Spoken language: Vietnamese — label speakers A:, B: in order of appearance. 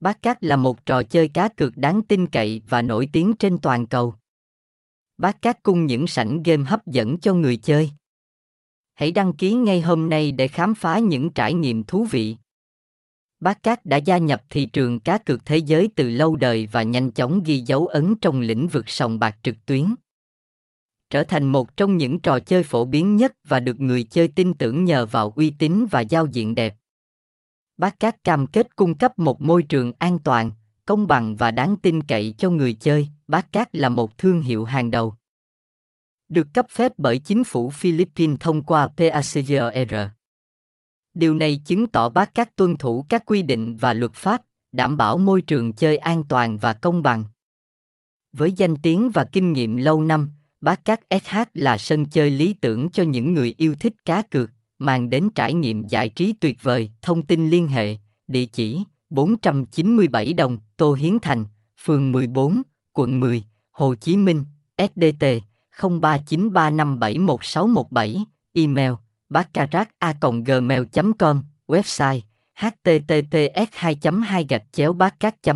A: Bát cát là một trò chơi cá cược đáng tin cậy và nổi tiếng trên toàn cầu. Bát cát cung những sảnh game hấp dẫn cho người chơi. Hãy đăng ký ngay hôm nay để khám phá những trải nghiệm thú vị. Bát Cát đã gia nhập thị trường cá cược thế giới từ lâu đời và nhanh chóng ghi dấu ấn trong lĩnh vực sòng bạc trực tuyến. Trở thành một trong những trò chơi phổ biến nhất và được người chơi tin tưởng nhờ vào uy tín và giao diện đẹp. Bát Cát cam kết cung cấp một môi trường an toàn, công bằng và đáng tin cậy cho người chơi. Bát Cát là một thương hiệu hàng đầu. Được cấp phép bởi chính phủ Philippines thông qua PACGR. Điều này chứng tỏ Bát Cát tuân thủ các quy định và luật pháp, đảm bảo môi trường chơi an toàn và công bằng. Với danh tiếng và kinh nghiệm lâu năm, Bát Cát SH là sân chơi lý tưởng cho những người yêu thích cá cược mang đến trải nghiệm giải trí tuyệt vời. Thông tin liên hệ, địa chỉ 497 đồng, Tô Hiến Thành, phường 14, quận 10, Hồ Chí Minh, SDT 0393571617, email baccarat.gmail.com, website https 2 2 gạch chéo bát sh